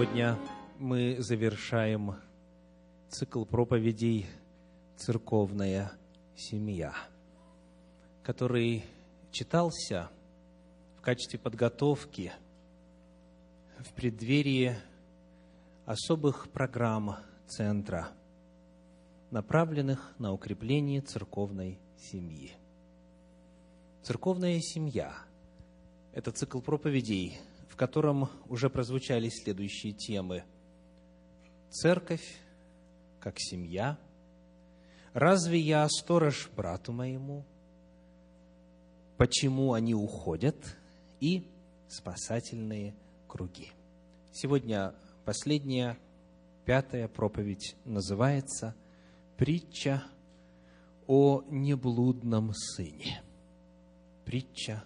Сегодня мы завершаем цикл проповедей «Церковная семья», который читался в качестве подготовки в преддверии особых программ Центра, направленных на укрепление церковной семьи. Церковная семья – это цикл проповедей – котором уже прозвучали следующие темы. Церковь как семья. Разве я сторож брату моему? Почему они уходят? И спасательные круги. Сегодня последняя, пятая проповедь называется «Притча о неблудном сыне». Притча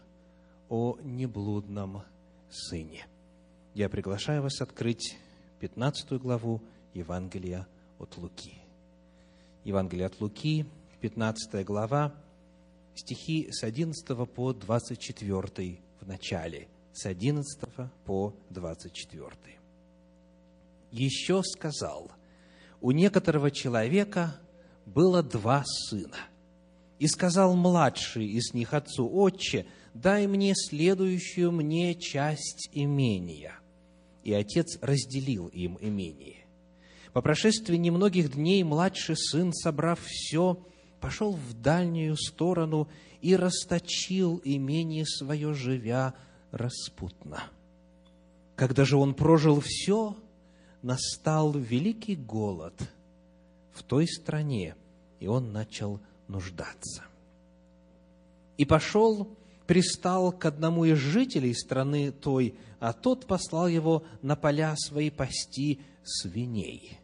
о неблудном сыне Сыне. Я приглашаю вас открыть 15 главу Евангелия от Луки. Евангелие от Луки, 15 глава, стихи с 11 по 24 в начале, с 11 по 24. Еще сказал, у некоторого человека было два сына, и сказал младший из них отцу, «Отче, дай мне следующую мне часть имения». И отец разделил им имение. По прошествии немногих дней младший сын, собрав все, пошел в дальнюю сторону и расточил имение свое, живя распутно. Когда же он прожил все, настал великий голод в той стране, и он начал нуждаться. И пошел пристал к одному из жителей страны той, а тот послал его на поля свои пасти свиней.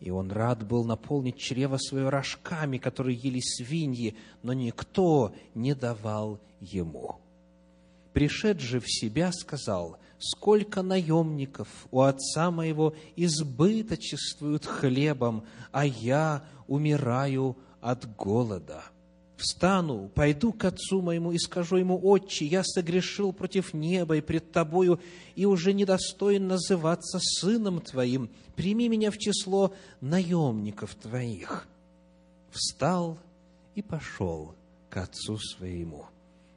И он рад был наполнить чрево свое рожками, которые ели свиньи, но никто не давал ему. Пришед же в себя, сказал, сколько наемников у отца моего избыточествуют хлебом, а я умираю от голода встану, пойду к отцу моему и скажу ему, «Отче, я согрешил против неба и пред тобою, и уже недостоин называться сыном твоим. Прими меня в число наемников твоих». Встал и пошел к отцу своему.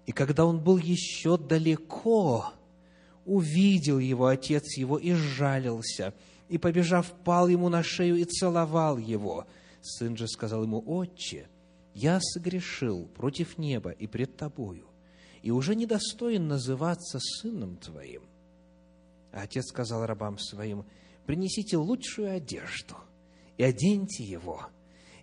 И когда он был еще далеко, увидел его отец его и сжалился, и, побежав, пал ему на шею и целовал его. Сын же сказал ему, «Отче, я согрешил против неба и пред тобою, и уже недостоин называться сыном твоим. А отец сказал рабам своим, принесите лучшую одежду и оденьте его,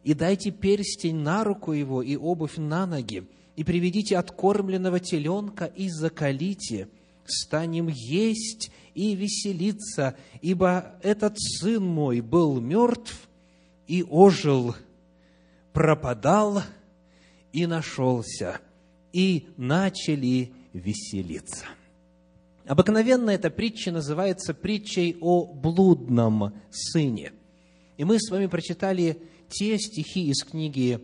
и дайте перстень на руку его и обувь на ноги, и приведите откормленного теленка и закалите, станем есть и веселиться, ибо этот сын мой был мертв и ожил, пропадал и нашелся, и начали веселиться. Обыкновенно эта притча называется притчей о блудном сыне. И мы с вами прочитали те стихи из книги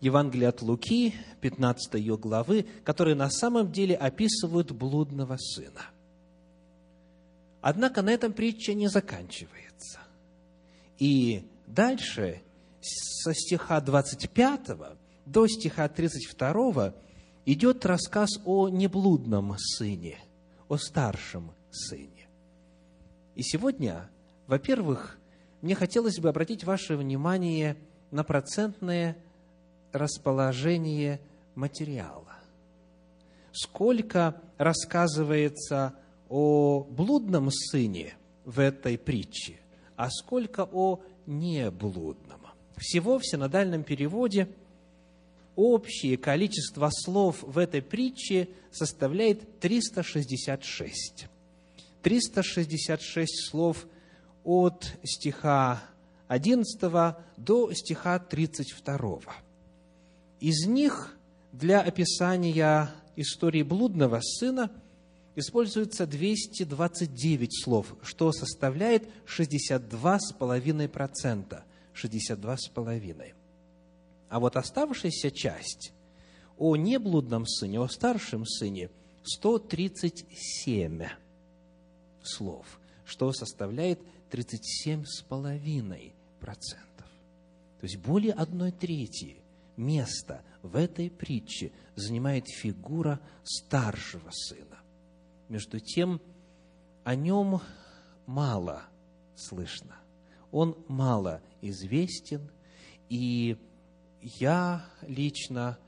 Евангелия от Луки, 15 ее главы, которые на самом деле описывают блудного сына. Однако на этом притча не заканчивается. И дальше со стиха 25 до стиха 32 идет рассказ о неблудном сыне, о старшем сыне. И сегодня, во-первых, мне хотелось бы обратить ваше внимание на процентное расположение материала. Сколько рассказывается о блудном сыне в этой притче, а сколько о неблудном. Всего в синодальном переводе общее количество слов в этой притче составляет 366. 366 слов от стиха 11 до стиха 32. Из них для описания истории блудного сына используется 229 слов, что составляет 62,5%. 62,5. А вот оставшаяся часть о неблудном сыне, о старшем сыне, 137 слов, что составляет 37,5%. То есть более одной трети места в этой притче занимает фигура старшего сына. Между тем, о нем мало слышно. Он мало известен, и я лично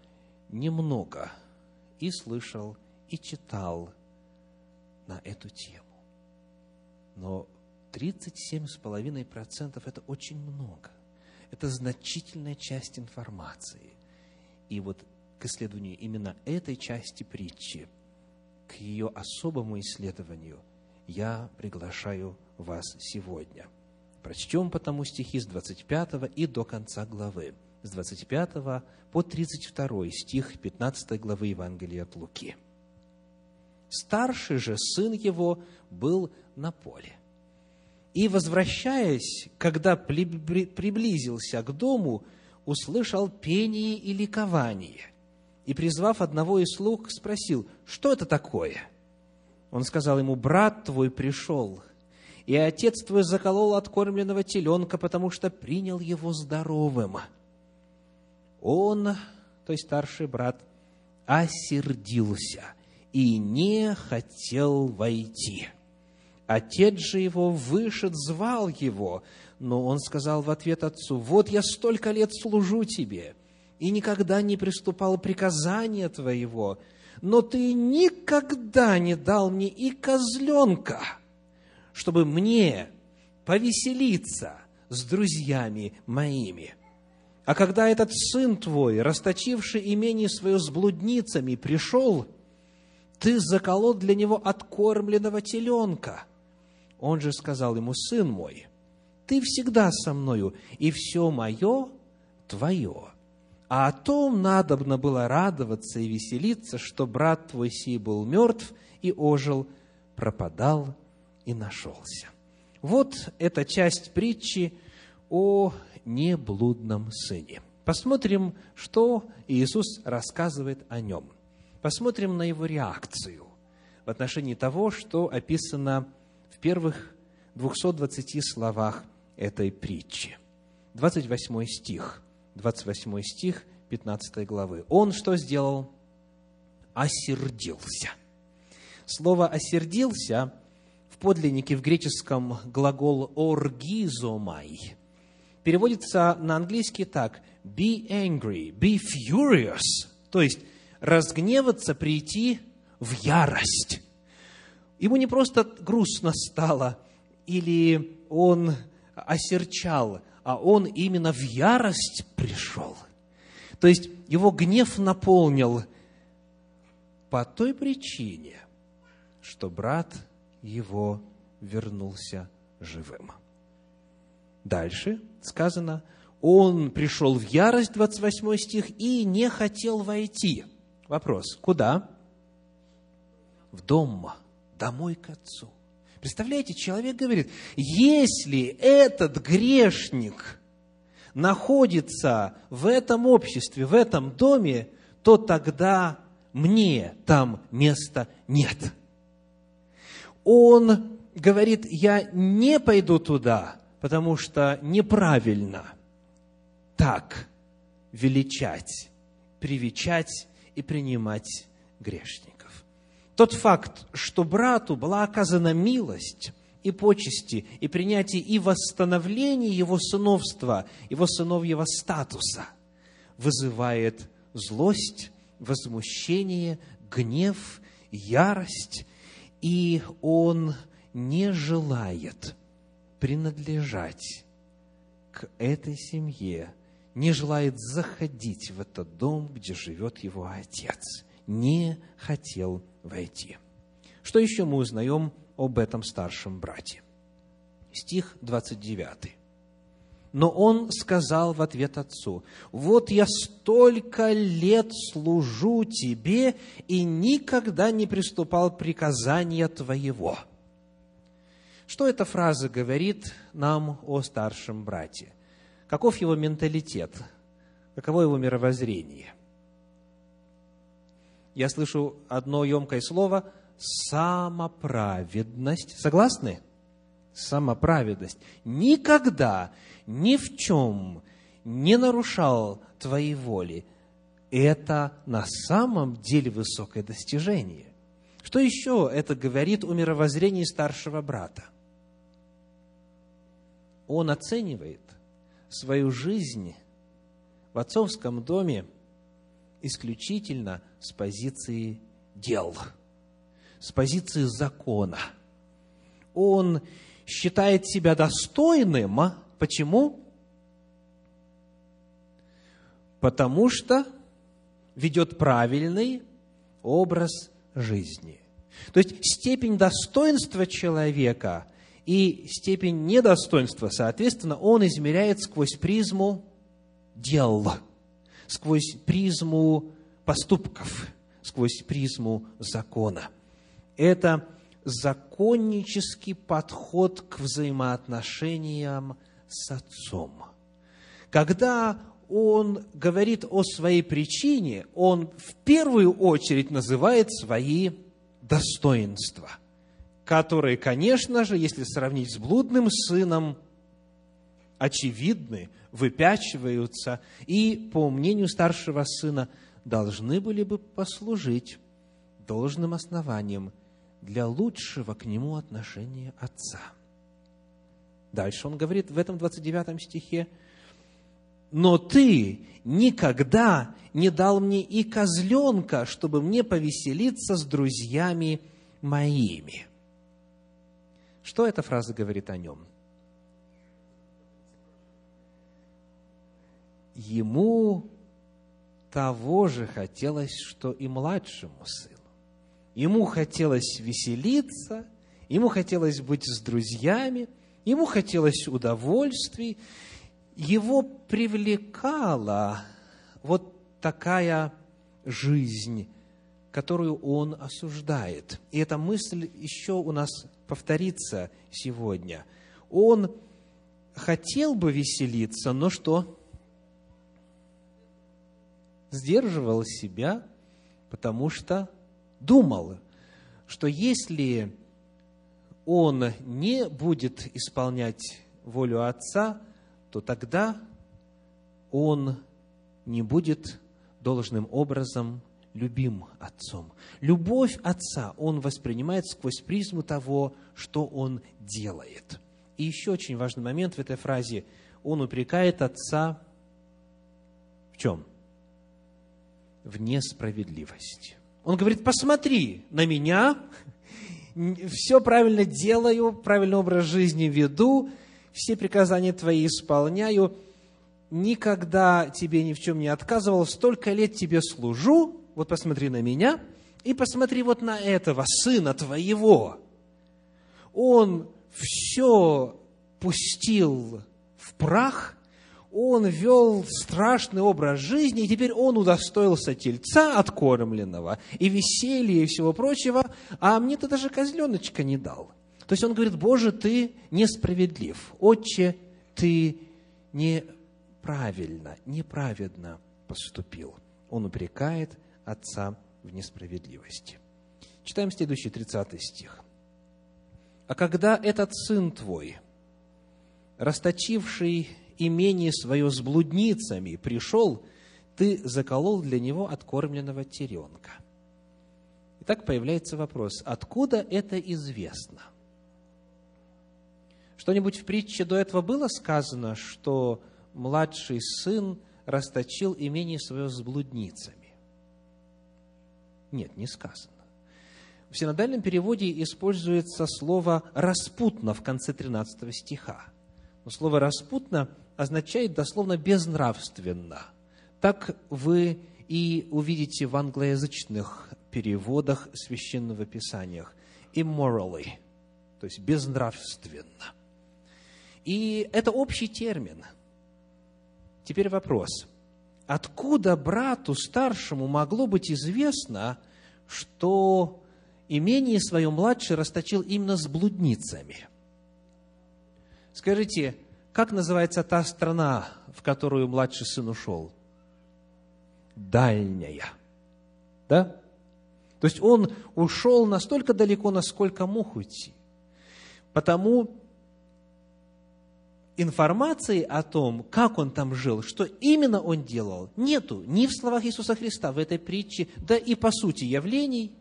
немного и слышал, и читал на эту тему. Но 37,5% это очень много. Это значительная часть информации. И вот к исследованию именно этой части притчи, к ее особому исследованию, я приглашаю вас сегодня. Прочтем потому стихи с 25 и до конца главы. С 25 по 32 стих 15 главы Евангелия от Луки. Старший же сын его был на поле. И, возвращаясь, когда приблизился к дому, услышал пение и ликование. И, призвав одного из слуг, спросил, что это такое? Он сказал ему, брат твой пришел, и отец твой заколол откормленного теленка, потому что принял его здоровым. Он, то есть старший брат, осердился и не хотел войти. Отец же его вышед, звал его, но он сказал в ответ отцу, «Вот я столько лет служу тебе, и никогда не приступал приказания твоего, но ты никогда не дал мне и козленка, чтобы мне повеселиться с друзьями моими. А когда этот сын твой, расточивший имение свое с блудницами, пришел, ты заколол для него откормленного теленка – он же сказал ему, сын мой, ты всегда со мною, и все мое твое. А о том надобно было радоваться и веселиться, что брат твой сей был мертв и ожил, пропадал и нашелся. Вот эта часть притчи о неблудном сыне. Посмотрим, что Иисус рассказывает о нем. Посмотрим на его реакцию в отношении того, что описано первых 220 словах этой притчи. 28 стих, 28 стих 15 главы. Он что сделал? Осердился. Слово «осердился» в подлиннике в греческом глагол «оргизомай» переводится на английский так «be angry», «be furious», то есть разгневаться, прийти в ярость. Ему не просто грустно стало, или он осерчал, а он именно в ярость пришел. То есть его гнев наполнил по той причине, что брат его вернулся живым. Дальше сказано, он пришел в ярость, 28 стих, и не хотел войти. Вопрос, куда? В дом домой к Отцу. Представляете, человек говорит, если этот грешник находится в этом обществе, в этом доме, то тогда мне там места нет. Он говорит, я не пойду туда, потому что неправильно так величать, привечать и принимать грешник. Тот факт, что брату была оказана милость и почести, и принятие, и восстановление его сыновства, его сыновьего статуса, вызывает злость, возмущение, гнев, ярость, и он не желает принадлежать к этой семье, не желает заходить в этот дом, где живет его отец, не хотел войти. Что еще мы узнаем об этом старшем брате? Стих 29. Но он сказал в ответ отцу, «Вот я столько лет служу тебе и никогда не приступал приказания твоего». Что эта фраза говорит нам о старшем брате? Каков его менталитет? Каково его мировоззрение – я слышу одно емкое слово – самоправедность. Согласны? самоправедность, никогда ни в чем не нарушал твоей воли, это на самом деле высокое достижение. Что еще это говорит о мировоззрении старшего брата? Он оценивает свою жизнь в отцовском доме исключительно с позиции дел, с позиции закона. Он считает себя достойным. Почему? Потому что ведет правильный образ жизни. То есть степень достоинства человека и степень недостоинства, соответственно, он измеряет сквозь призму дел, сквозь призму поступков, сквозь призму закона. Это законнический подход к взаимоотношениям с Отцом. Когда он говорит о своей причине, он в первую очередь называет свои достоинства, которые, конечно же, если сравнить с блудным сыном, очевидны, выпячиваются и, по мнению старшего сына, должны были бы послужить должным основанием для лучшего к нему отношения отца. Дальше он говорит в этом 29 стихе, но ты никогда не дал мне и козленка, чтобы мне повеселиться с друзьями моими. Что эта фраза говорит о нем? Ему того же хотелось, что и младшему сыну. Ему хотелось веселиться, ему хотелось быть с друзьями, ему хотелось удовольствий, его привлекала вот такая жизнь, которую он осуждает. И эта мысль еще у нас повторится сегодня. Он хотел бы веселиться, но что? Сдерживал себя, потому что думал, что если он не будет исполнять волю Отца – то тогда он не будет должным образом любим отцом. Любовь отца он воспринимает сквозь призму того, что он делает. И еще очень важный момент в этой фразе. Он упрекает отца в чем? В несправедливости. Он говорит, посмотри на меня, все правильно делаю, правильный образ жизни веду, все приказания твои исполняю, никогда тебе ни в чем не отказывал, столько лет тебе служу, вот посмотри на меня, и посмотри вот на этого сына твоего. Он все пустил в прах, он вел страшный образ жизни, и теперь он удостоился тельца откормленного, и веселья, и всего прочего, а мне ты даже козленочка не дал – то есть он говорит, Боже, ты несправедлив. Отче, ты неправильно, неправедно поступил. Он упрекает отца в несправедливости. Читаем следующий 30 стих. «А когда этот сын твой, расточивший имение свое с блудницами, пришел, ты заколол для него откормленного теренка». Итак, появляется вопрос, откуда это известно? Что-нибудь в притче до этого было сказано, что младший сын расточил имение свое с блудницами? Нет, не сказано. В синодальном переводе используется слово «распутно» в конце 13 стиха. Но слово «распутно» означает дословно «безнравственно». Так вы и увидите в англоязычных переводах священного писания «immorally», то есть «безнравственно». И это общий термин. Теперь вопрос. Откуда брату старшему могло быть известно, что имение свое младший расточил именно с блудницами? Скажите, как называется та страна, в которую младший сын ушел? Дальняя. Да? То есть он ушел настолько далеко, насколько мог уйти. Потому информации о том, как он там жил, что именно он делал, нету ни в словах Иисуса Христа в этой притче, да и по сути явлений.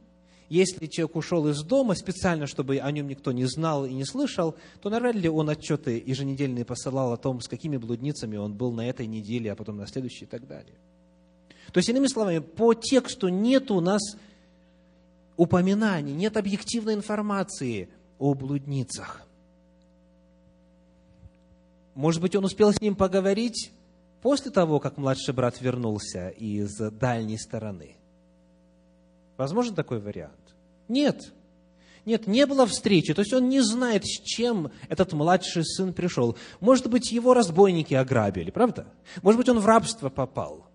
Если человек ушел из дома специально, чтобы о нем никто не знал и не слышал, то навряд ли он отчеты еженедельные посылал о том, с какими блудницами он был на этой неделе, а потом на следующей и так далее. То есть, иными словами, по тексту нет у нас упоминаний, нет объективной информации о блудницах. Может быть, он успел с ним поговорить после того, как младший брат вернулся из дальней стороны. Возможен такой вариант? Нет. Нет, не было встречи. То есть он не знает, с чем этот младший сын пришел. Может быть, его разбойники ограбили, правда? Может быть, он в рабство попал.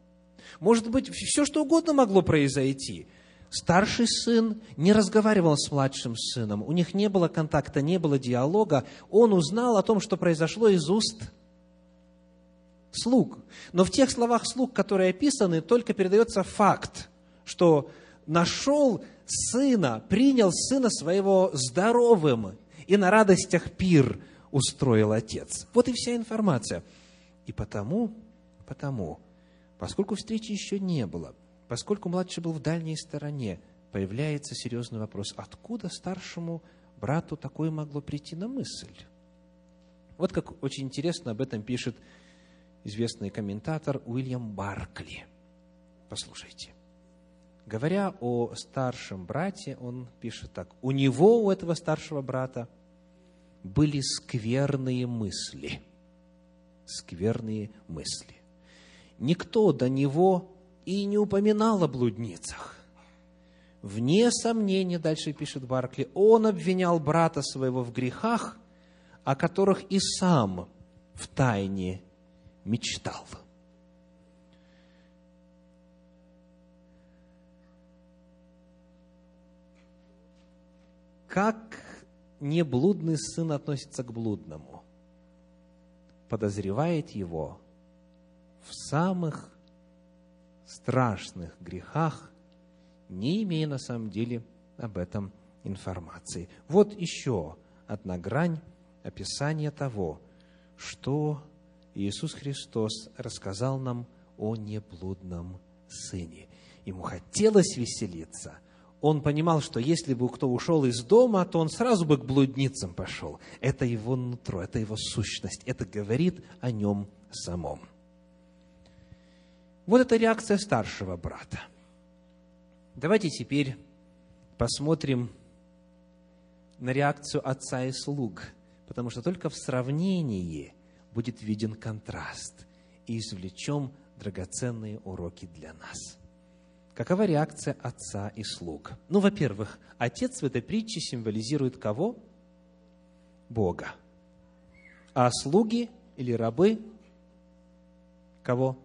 Может быть, все что угодно могло произойти. Старший сын не разговаривал с младшим сыном, у них не было контакта, не было диалога. Он узнал о том, что произошло из уст слуг. Но в тех словах слуг, которые описаны, только передается факт, что нашел сына, принял сына своего здоровым, и на радостях пир устроил отец. Вот и вся информация. И потому, потому, поскольку встречи еще не было – Поскольку младший был в дальней стороне, появляется серьезный вопрос, откуда старшему брату такое могло прийти на мысль? Вот как очень интересно об этом пишет известный комментатор Уильям Баркли. Послушайте. Говоря о старшем брате, он пишет так. У него, у этого старшего брата, были скверные мысли. Скверные мысли. Никто до него и не упоминал о блудницах. Вне сомнения, дальше пишет Баркли, он обвинял брата своего в грехах, о которых и сам в тайне мечтал. Как неблудный сын относится к блудному? Подозревает его в самых страшных грехах, не имея на самом деле об этом информации. Вот еще одна грань описания того, что Иисус Христос рассказал нам о неблудном сыне. Ему хотелось веселиться. Он понимал, что если бы кто ушел из дома, то он сразу бы к блудницам пошел. Это его нутро, это его сущность. Это говорит о нем самом. Вот это реакция старшего брата. Давайте теперь посмотрим на реакцию отца и слуг, потому что только в сравнении будет виден контраст и извлечем драгоценные уроки для нас. Какова реакция отца и слуг? Ну, во-первых, отец в этой притче символизирует кого? Бога. А слуги или рабы кого?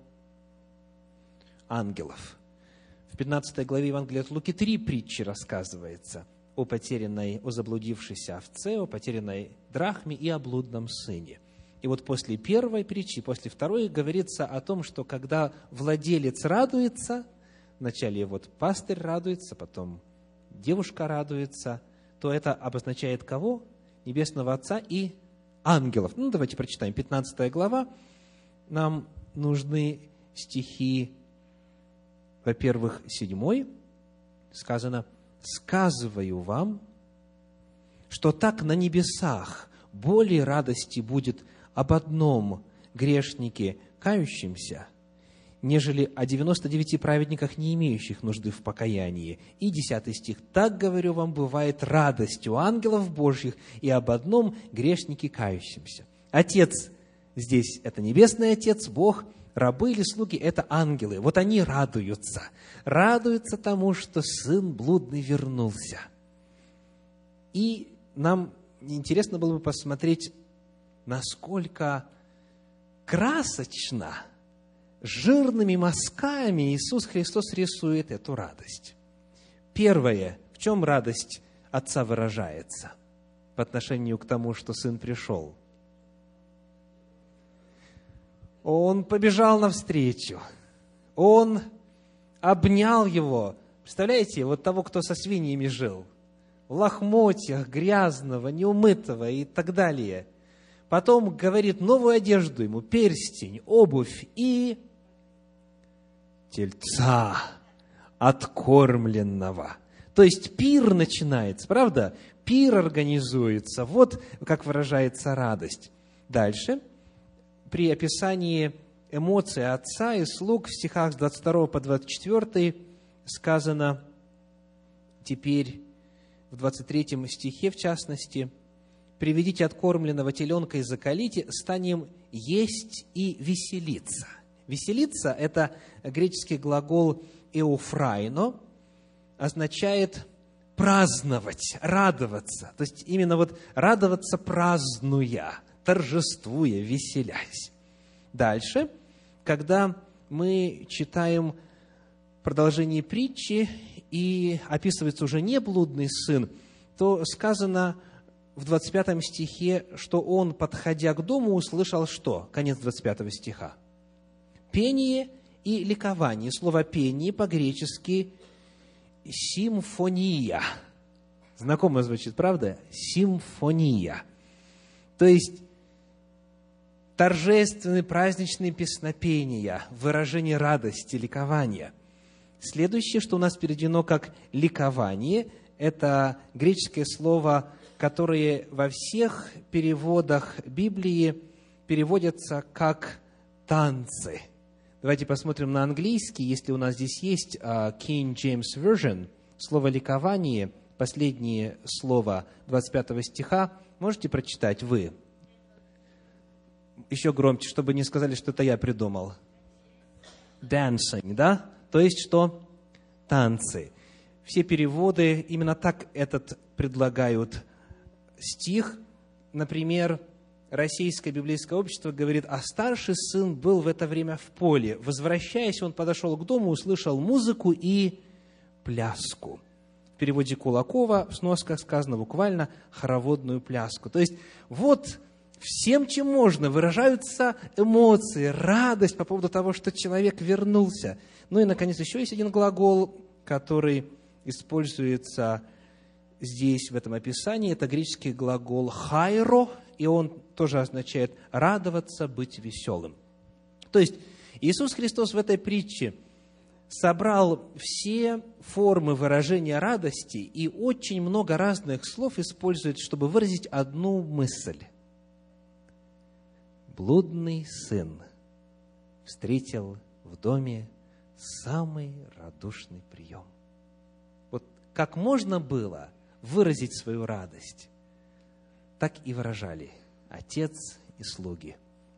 ангелов. В 15 главе Евангелия от Луки три притчи рассказывается о потерянной, о заблудившейся овце, о потерянной драхме и о блудном сыне. И вот после первой притчи, после второй говорится о том, что когда владелец радуется, вначале вот пастырь радуется, потом девушка радуется, то это обозначает кого? Небесного Отца и ангелов. Ну, давайте прочитаем. 15 глава. Нам нужны стихи во-первых, седьмой сказано, «Сказываю вам, что так на небесах более радости будет об одном грешнике, кающемся, нежели о 99 праведниках, не имеющих нужды в покаянии. И десятый стих. «Так, говорю вам, бывает радость у ангелов Божьих и об одном грешнике, кающемся». Отец здесь – это Небесный Отец, Бог – рабы или слуги – это ангелы. Вот они радуются. Радуются тому, что сын блудный вернулся. И нам интересно было бы посмотреть, насколько красочно, жирными мазками Иисус Христос рисует эту радость. Первое, в чем радость Отца выражается по отношению к тому, что Сын пришел – он побежал навстречу. Он обнял его. Представляете, вот того, кто со свиньями жил. В лохмотьях, грязного, неумытого и так далее. потом говорит новую одежду ему, перстень, обувь и тельца откормленного. То есть пир начинается, правда? Пир организуется. Вот как выражается радость. Дальше, при описании эмоций отца и слуг в стихах с 22 по 24 сказано теперь в 23 стихе, в частности, «Приведите откормленного теленка и закалите, станем есть и веселиться». Веселиться – это греческий глагол «эуфрайно», означает праздновать, радоваться. То есть именно вот радоваться празднуя, торжествуя, веселясь. Дальше, когда мы читаем продолжение притчи, и описывается уже не блудный сын, то сказано в 25 стихе, что он, подходя к дому, услышал что? Конец 25 стиха. Пение и ликование. Слово «пение» по-гречески «симфония». Знакомо звучит, правда? Симфония. То есть, торжественные праздничные песнопения, выражение радости, ликования – Следующее, что у нас переведено как ликование, это греческое слово, которое во всех переводах Библии переводятся как танцы. Давайте посмотрим на английский. Если у нас здесь есть uh, King James Version, слово ликование, последнее слово 25 стиха, можете прочитать вы? Еще громче, чтобы не сказали, что это я придумал. Dancing, да? То есть что? Танцы. Все переводы именно так этот предлагают стих. Например, Российское библейское общество говорит, а старший сын был в это время в поле. Возвращаясь, он подошел к дому, услышал музыку и пляску. В переводе Кулакова, в сносках сказано буквально хороводную пляску. То есть вот всем, чем можно, выражаются эмоции, радость по поводу того, что человек вернулся. Ну и, наконец, еще есть один глагол, который используется здесь, в этом описании. Это греческий глагол «хайро», и он тоже означает «радоваться, быть веселым». То есть Иисус Христос в этой притче собрал все формы выражения радости и очень много разных слов использует, чтобы выразить одну мысль. Блудный сын встретил в доме самый радушный прием. Вот как можно было выразить свою радость, так и выражали Отец и слуги,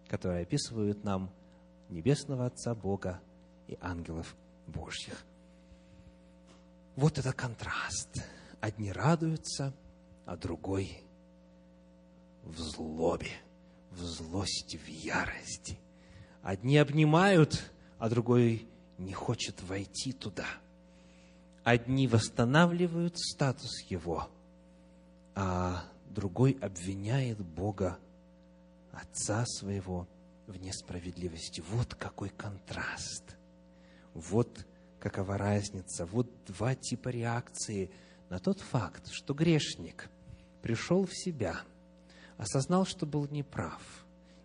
которые описывают нам Небесного Отца Бога и ангелов Божьих. Вот это контраст. Одни радуются, а другой в злобе, в злости, в ярости. Одни обнимают, а другой не хочет войти туда. Одни восстанавливают статус его, а другой обвиняет Бога, Отца своего, в несправедливости. Вот какой контраст. Вот какова разница. Вот два типа реакции на тот факт, что грешник пришел в себя, осознал, что был неправ,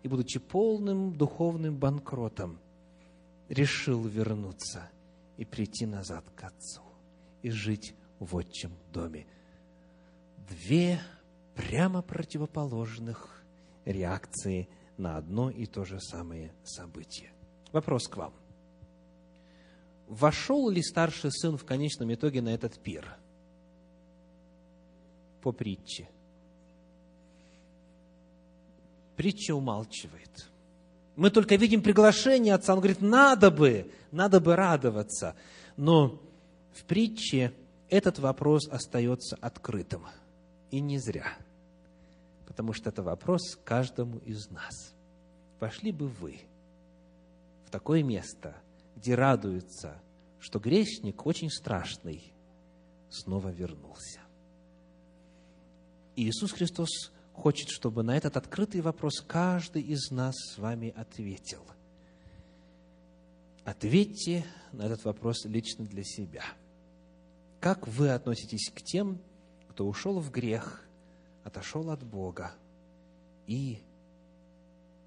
и, будучи полным духовным банкротом, решил вернуться и прийти назад к Отцу и жить в отчим доме. Две прямо противоположных реакции на одно и то же самое событие. Вопрос к вам. Вошел ли старший сын в конечном итоге на этот пир? По притче. Притча умалчивает. Мы только видим приглашение отца. Он говорит, надо бы, надо бы радоваться. Но в притче этот вопрос остается открытым. И не зря. Потому что это вопрос каждому из нас. Пошли бы вы в такое место, где радуются, что грешник очень страшный снова вернулся. И Иисус Христос хочет, чтобы на этот открытый вопрос каждый из нас с вами ответил. Ответьте на этот вопрос лично для себя. Как вы относитесь к тем, кто ушел в грех, отошел от Бога и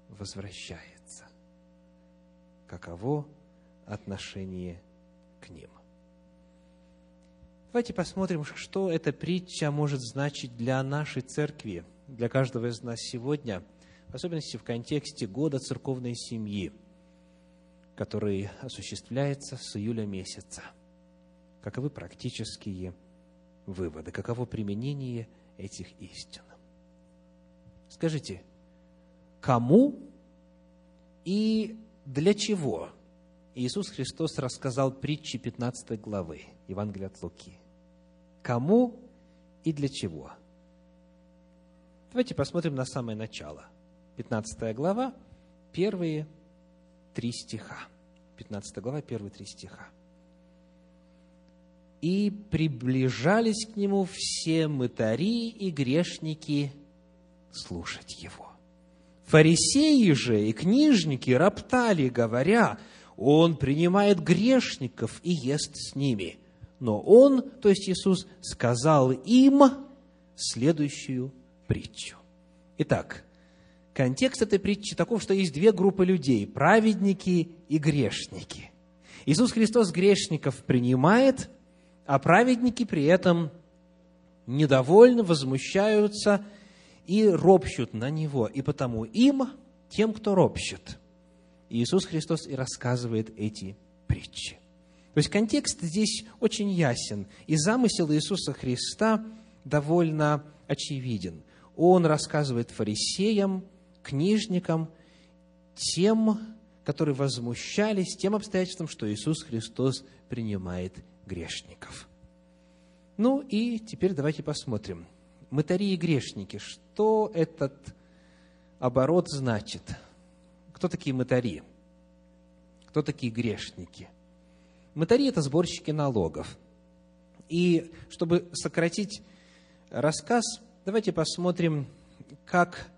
возвращается. Каково отношение к ним? Давайте посмотрим, что эта притча может значить для нашей церкви, для каждого из нас сегодня, в особенности в контексте года церковной семьи, который осуществляется с июля месяца. Каковы практические выводы, каково применение этих истин? Скажите, кому и для чего Иисус Христос рассказал притчи 15 главы Евангелия от Луки? Кому и для чего? Давайте посмотрим на самое начало. 15 глава, первые три стиха. 15 глава, первые три стиха. «И приближались к нему все мытари и грешники слушать его. Фарисеи же и книжники роптали, говоря, он принимает грешников и ест с ними. Но он, то есть Иисус, сказал им следующую притчу. Итак, контекст этой притчи таков, что есть две группы людей – праведники и грешники. Иисус Христос грешников принимает, а праведники при этом недовольны, возмущаются и ропщут на Него. И потому им, тем, кто ропщет, Иисус Христос и рассказывает эти притчи. То есть контекст здесь очень ясен, и замысел Иисуса Христа довольно очевиден. Он рассказывает фарисеям, книжникам, тем, которые возмущались тем обстоятельством, что Иисус Христос принимает грешников. Ну и теперь давайте посмотрим. Мытари и грешники. Что этот оборот значит? Кто такие мытари? Кто такие грешники? Мытари – это сборщики налогов. И чтобы сократить рассказ, давайте посмотрим, как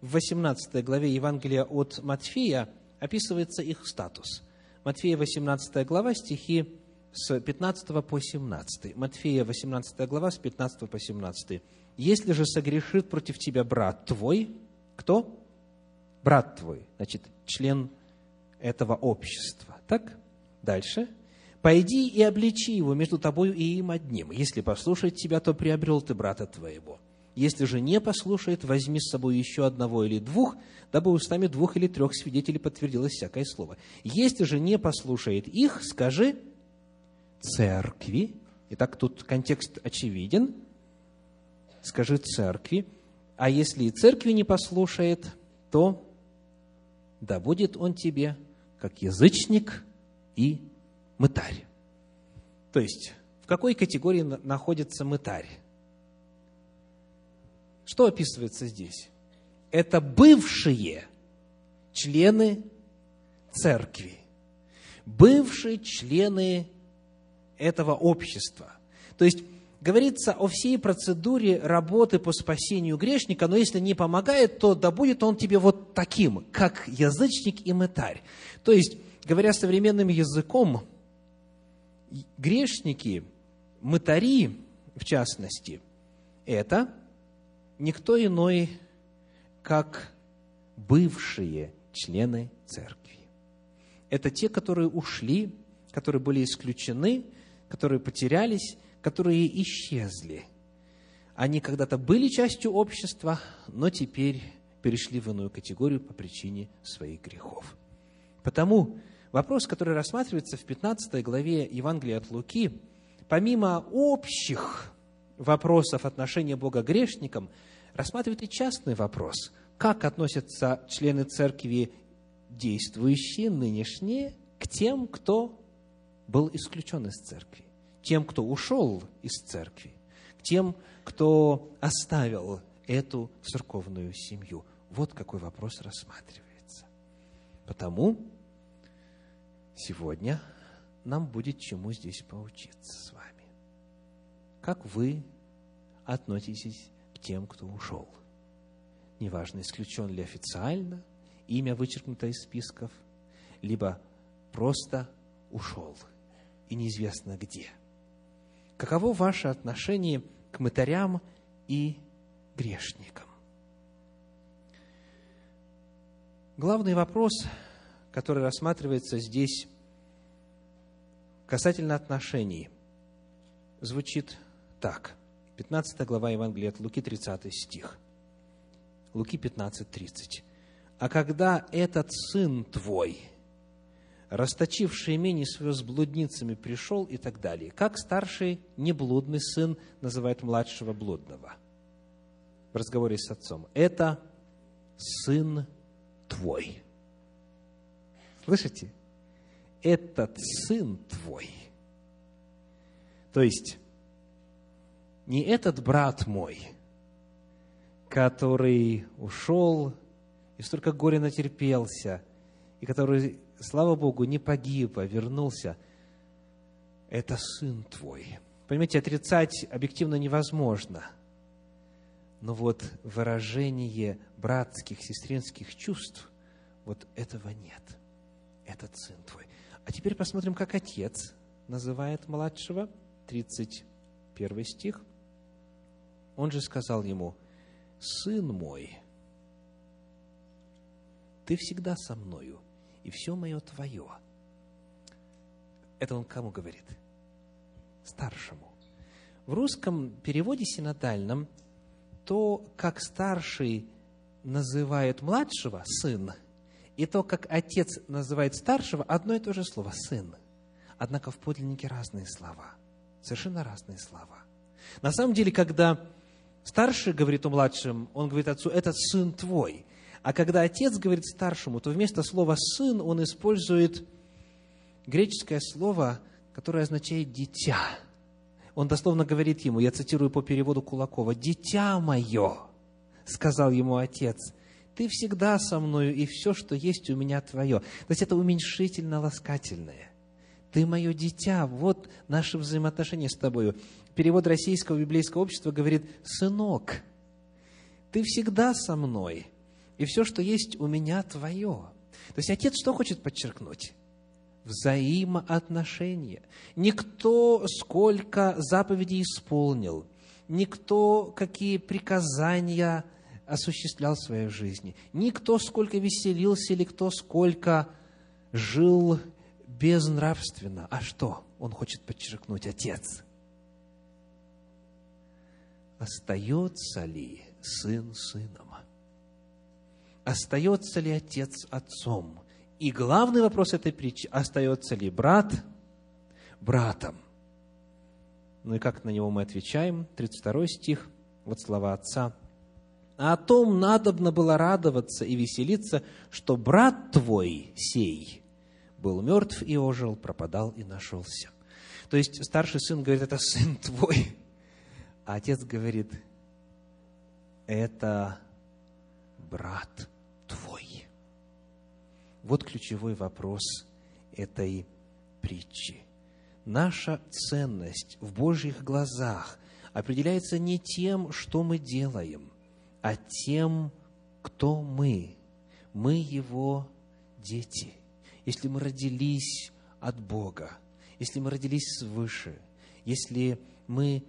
в 18 главе Евангелия от Матфея описывается их статус. Матфея 18 глава, стихи с 15 по 17. Матфея 18 глава, с 15 по 17. Если же согрешит против тебя брат твой, кто? Брат твой, значит, член этого общества. Так? Дальше. Пойди и обличи его между тобою и им одним. Если послушает тебя, то приобрел ты брата твоего. Если же не послушает, возьми с собой еще одного или двух, дабы устами двух или трех свидетелей подтвердилось всякое слово. Если же не послушает их, скажи церкви. Итак, тут контекст очевиден – скажи церкви, а если и церкви не послушает, то да будет он тебе как язычник и мытарь. То есть, в какой категории находится мытарь? Что описывается здесь? Это бывшие члены церкви, бывшие члены этого общества. То есть, говорится о всей процедуре работы по спасению грешника, но если не помогает, то да будет он тебе вот таким, как язычник и мытарь. То есть, говоря современным языком, грешники, мытари, в частности, это никто иной, как бывшие члены церкви. Это те, которые ушли, которые были исключены, которые потерялись, которые исчезли. Они когда-то были частью общества, но теперь перешли в иную категорию по причине своих грехов. Потому вопрос, который рассматривается в 15 главе Евангелия от Луки, помимо общих вопросов отношения Бога к грешникам, рассматривает и частный вопрос. Как относятся члены церкви, действующие, нынешние, к тем, кто был исключен из церкви? тем, кто ушел из церкви, тем, кто оставил эту церковную семью. Вот какой вопрос рассматривается. Потому сегодня нам будет чему здесь поучиться с вами. Как вы относитесь к тем, кто ушел? Неважно, исключен ли официально, имя вычеркнуто из списков, либо просто ушел, и неизвестно где – Каково ваше отношение к мытарям и грешникам? Главный вопрос, который рассматривается здесь касательно отношений, звучит так. 15 глава Евангелия от Луки, 30 стих. Луки 15, 30. «А когда этот сын твой, расточивший имение свое с блудницами, пришел» и так далее. Как старший неблудный сын называет младшего блудного в разговоре с отцом? Это сын твой. Слышите? Этот сын твой. То есть, не этот брат мой, который ушел и столько горя натерпелся, и который, слава Богу, не погиб, а вернулся, это сын твой. Понимаете, отрицать объективно невозможно. Но вот выражение братских, сестринских чувств, вот этого нет. Этот сын твой. А теперь посмотрим, как отец называет младшего. 31 стих. Он же сказал ему, «Сын мой, ты всегда со мною, и все мое твое». Это он кому говорит? Старшему. В русском переводе синодальном то, как старший называет младшего сын, и то, как отец называет старшего, одно и то же слово – сын. Однако в подлиннике разные слова, совершенно разные слова. На самом деле, когда старший говорит о младшем, он говорит отцу, это сын твой. А когда отец говорит старшему, то вместо слова сын он использует греческое слово, которое означает дитя. Он дословно говорит ему, я цитирую по переводу Кулакова, «Дитя мое», сказал ему отец, «ты всегда со мною, и все, что есть у меня твое». То есть это уменьшительно-ласкательное. «Ты мое дитя, вот наши взаимоотношения с тобою». Перевод Российского библейского общества говорит «сынок, ты всегда со мной, и все, что есть у меня, твое». То есть отец что хочет подчеркнуть? Взаимоотношения. Никто сколько заповедей исполнил, никто какие приказания осуществлял в своей жизни, никто сколько веселился или кто сколько жил безнравственно. А что он хочет подчеркнуть, отец? остается ли сын сыном? Остается ли отец отцом? И главный вопрос этой притчи, остается ли брат братом? Ну и как на него мы отвечаем? 32 стих, вот слова отца. «А о том надобно было радоваться и веселиться, что брат твой сей был мертв и ожил, пропадал и нашелся». То есть старший сын говорит, это сын твой, а отец говорит, это брат твой. Вот ключевой вопрос этой притчи. Наша ценность в Божьих глазах определяется не тем, что мы делаем, а тем, кто мы. Мы Его дети. Если мы родились от Бога, если мы родились свыше, если мы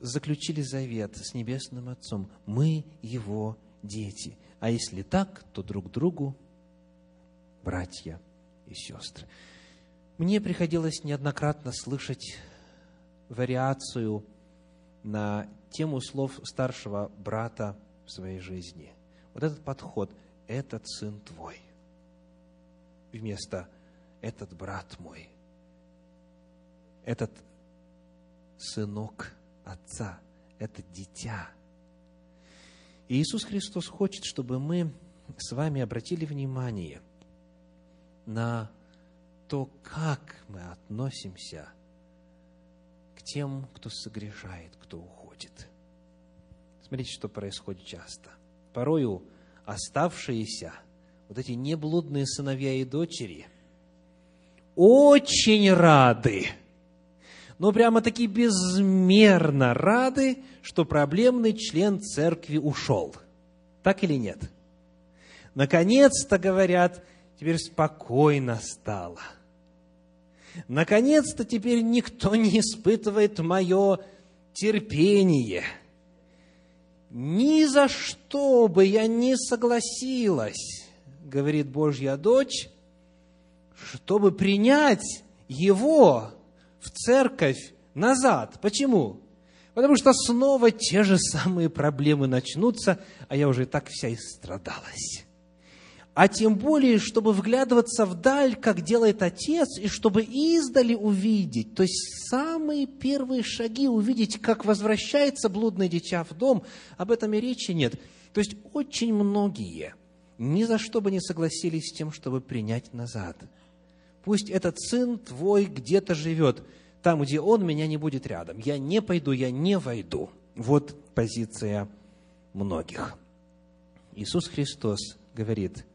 заключили завет с Небесным Отцом. Мы Его дети. А если так, то друг другу братья и сестры. Мне приходилось неоднократно слышать вариацию на тему слов старшего брата в своей жизни. Вот этот подход – этот сын твой. Вместо «этот брат мой», «этот сынок Отца, это дитя. Иисус Христос хочет, чтобы мы с вами обратили внимание на то, как мы относимся к тем, кто согрешает, кто уходит. Смотрите, что происходит часто. Порою оставшиеся, вот эти неблудные сыновья и дочери, очень рады – но прямо-таки безмерно рады, что проблемный член церкви ушел. Так или нет? Наконец-то, говорят, теперь спокойно стало. Наконец-то теперь никто не испытывает мое терпение. Ни за что бы я не согласилась говорит Божья дочь, чтобы принять его в церковь назад. Почему? Потому что снова те же самые проблемы начнутся, а я уже и так вся истрадалась. А тем более, чтобы вглядываться вдаль, как делает Отец, и чтобы издали увидеть, то есть самые первые шаги увидеть, как возвращается блудное дитя в дом, об этом и речи нет. То есть очень многие ни за что бы не согласились с тем, чтобы принять назад. Пусть этот сын твой где-то живет – там, где Он, меня не будет рядом. Я не пойду, я не войду. Вот позиция многих. Иисус Христос говорит,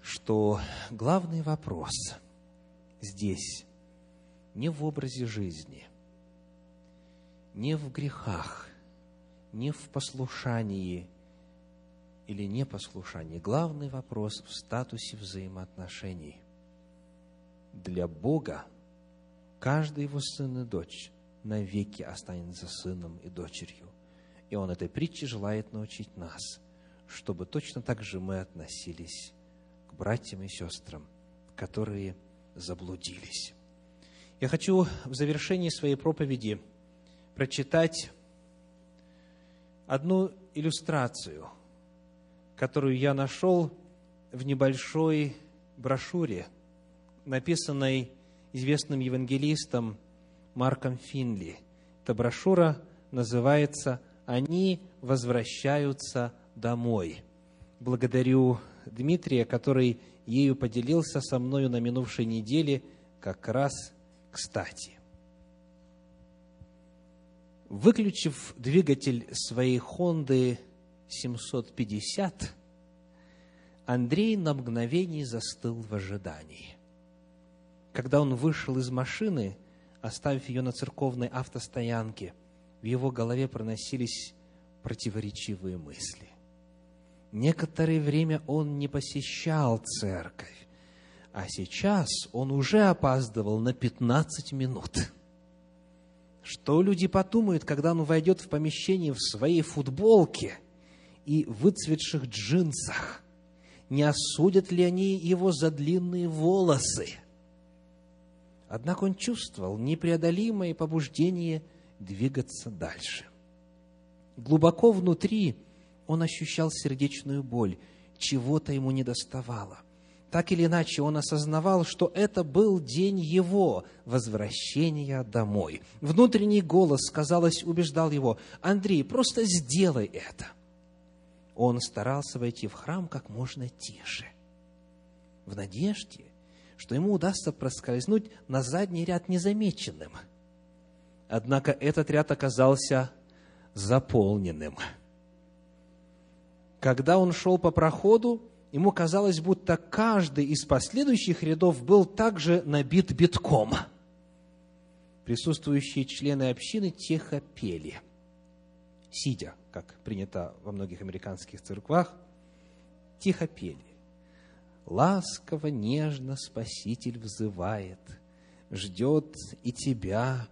что главный вопрос здесь не в образе жизни, не в грехах, не в послушании или непослушании. Главный вопрос в статусе взаимоотношений. Для Бога каждый его сын и дочь навеки останется сыном и дочерью. И он этой притчи желает научить нас, чтобы точно так же мы относились к братьям и сестрам, которые заблудились. Я хочу в завершении своей проповеди прочитать одну иллюстрацию, которую я нашел в небольшой брошюре, написанной известным евангелистом Марком Финли. Эта брошюра называется «Они возвращаются домой». Благодарю Дмитрия, который ею поделился со мною на минувшей неделе как раз кстати. Выключив двигатель своей Хонды 750, Андрей на мгновение застыл в ожидании – когда он вышел из машины, оставив ее на церковной автостоянке, в его голове проносились противоречивые мысли. Некоторое время он не посещал церковь, а сейчас он уже опаздывал на 15 минут. Что люди подумают, когда он войдет в помещение в своей футболке и выцветших джинсах? Не осудят ли они его за длинные волосы? Однако он чувствовал непреодолимое побуждение двигаться дальше. Глубоко внутри он ощущал сердечную боль, чего-то ему не доставало. Так или иначе, он осознавал, что это был день его возвращения домой. Внутренний голос, казалось, убеждал его, «Андрей, просто сделай это». Он старался войти в храм как можно тише, в надежде, что ему удастся проскользнуть на задний ряд незамеченным. Однако этот ряд оказался заполненным. Когда он шел по проходу, ему казалось, будто каждый из последующих рядов был также набит битком. Присутствующие члены общины тихо пели, сидя, как принято во многих американских церквах, тихо пели ласково, нежно Спаситель взывает, ждет и тебя,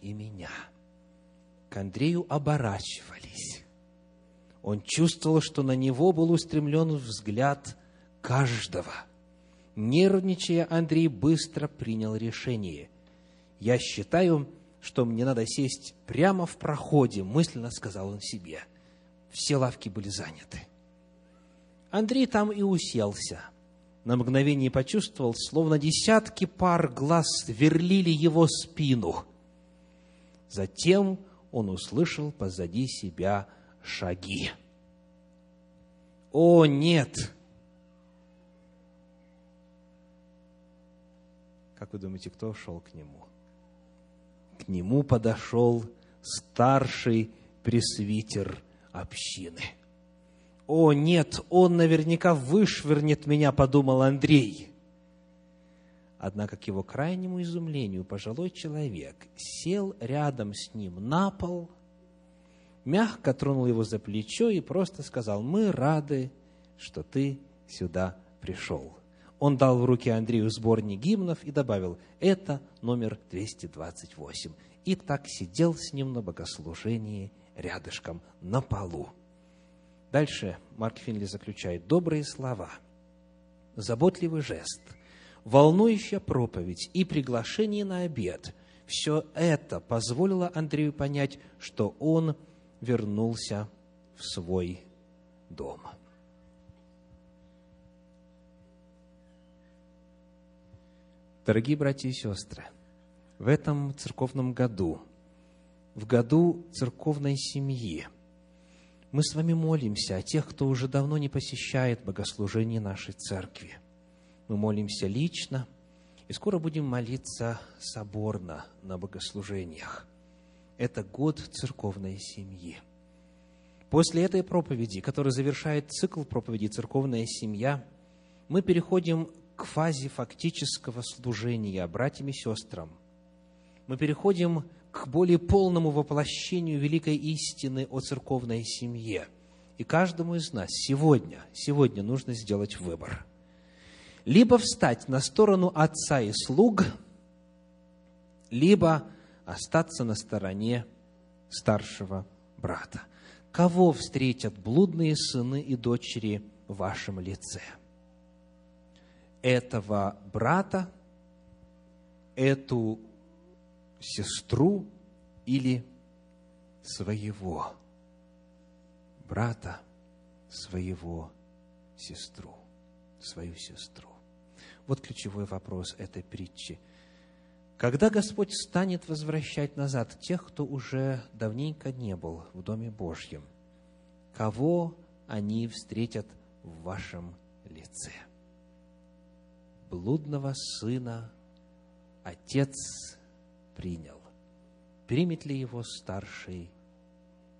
и меня. К Андрею оборачивались. Он чувствовал, что на него был устремлен взгляд каждого. Нервничая, Андрей быстро принял решение. «Я считаю, что мне надо сесть прямо в проходе», мысленно сказал он себе. Все лавки были заняты. Андрей там и уселся – на мгновение почувствовал, словно десятки пар глаз сверлили его спину. Затем он услышал позади себя шаги. О, нет! Как вы думаете, кто шел к нему? К нему подошел старший пресвитер общины – «О, нет, он наверняка вышвырнет меня», — подумал Андрей. Однако, к его крайнему изумлению, пожилой человек сел рядом с ним на пол, мягко тронул его за плечо и просто сказал, «Мы рады, что ты сюда пришел». Он дал в руки Андрею сборник гимнов и добавил, «Это номер 228». И так сидел с ним на богослужении рядышком на полу. Дальше Марк Финли заключает. Добрые слова, заботливый жест, волнующая проповедь и приглашение на обед – все это позволило Андрею понять, что он вернулся в свой дом. Дорогие братья и сестры, в этом церковном году, в году церковной семьи, мы с вами молимся о тех, кто уже давно не посещает богослужение нашей церкви. Мы молимся лично, и скоро будем молиться соборно на богослужениях. Это год церковной семьи. После этой проповеди, которая завершает цикл проповеди «Церковная семья», мы переходим к фазе фактического служения братьям и сестрам. Мы переходим к более полному воплощению великой истины о церковной семье. И каждому из нас сегодня, сегодня нужно сделать выбор. Либо встать на сторону отца и слуг, либо остаться на стороне старшего брата. Кого встретят блудные сыны и дочери в вашем лице? Этого брата, эту сестру или своего брата, своего сестру, свою сестру. Вот ключевой вопрос этой притчи. Когда Господь станет возвращать назад тех, кто уже давненько не был в Доме Божьем, кого они встретят в вашем лице? Блудного сына отец принял. Примет ли его старший,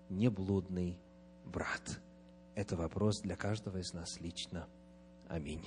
неблудный брат? Это вопрос для каждого из нас лично. Аминь.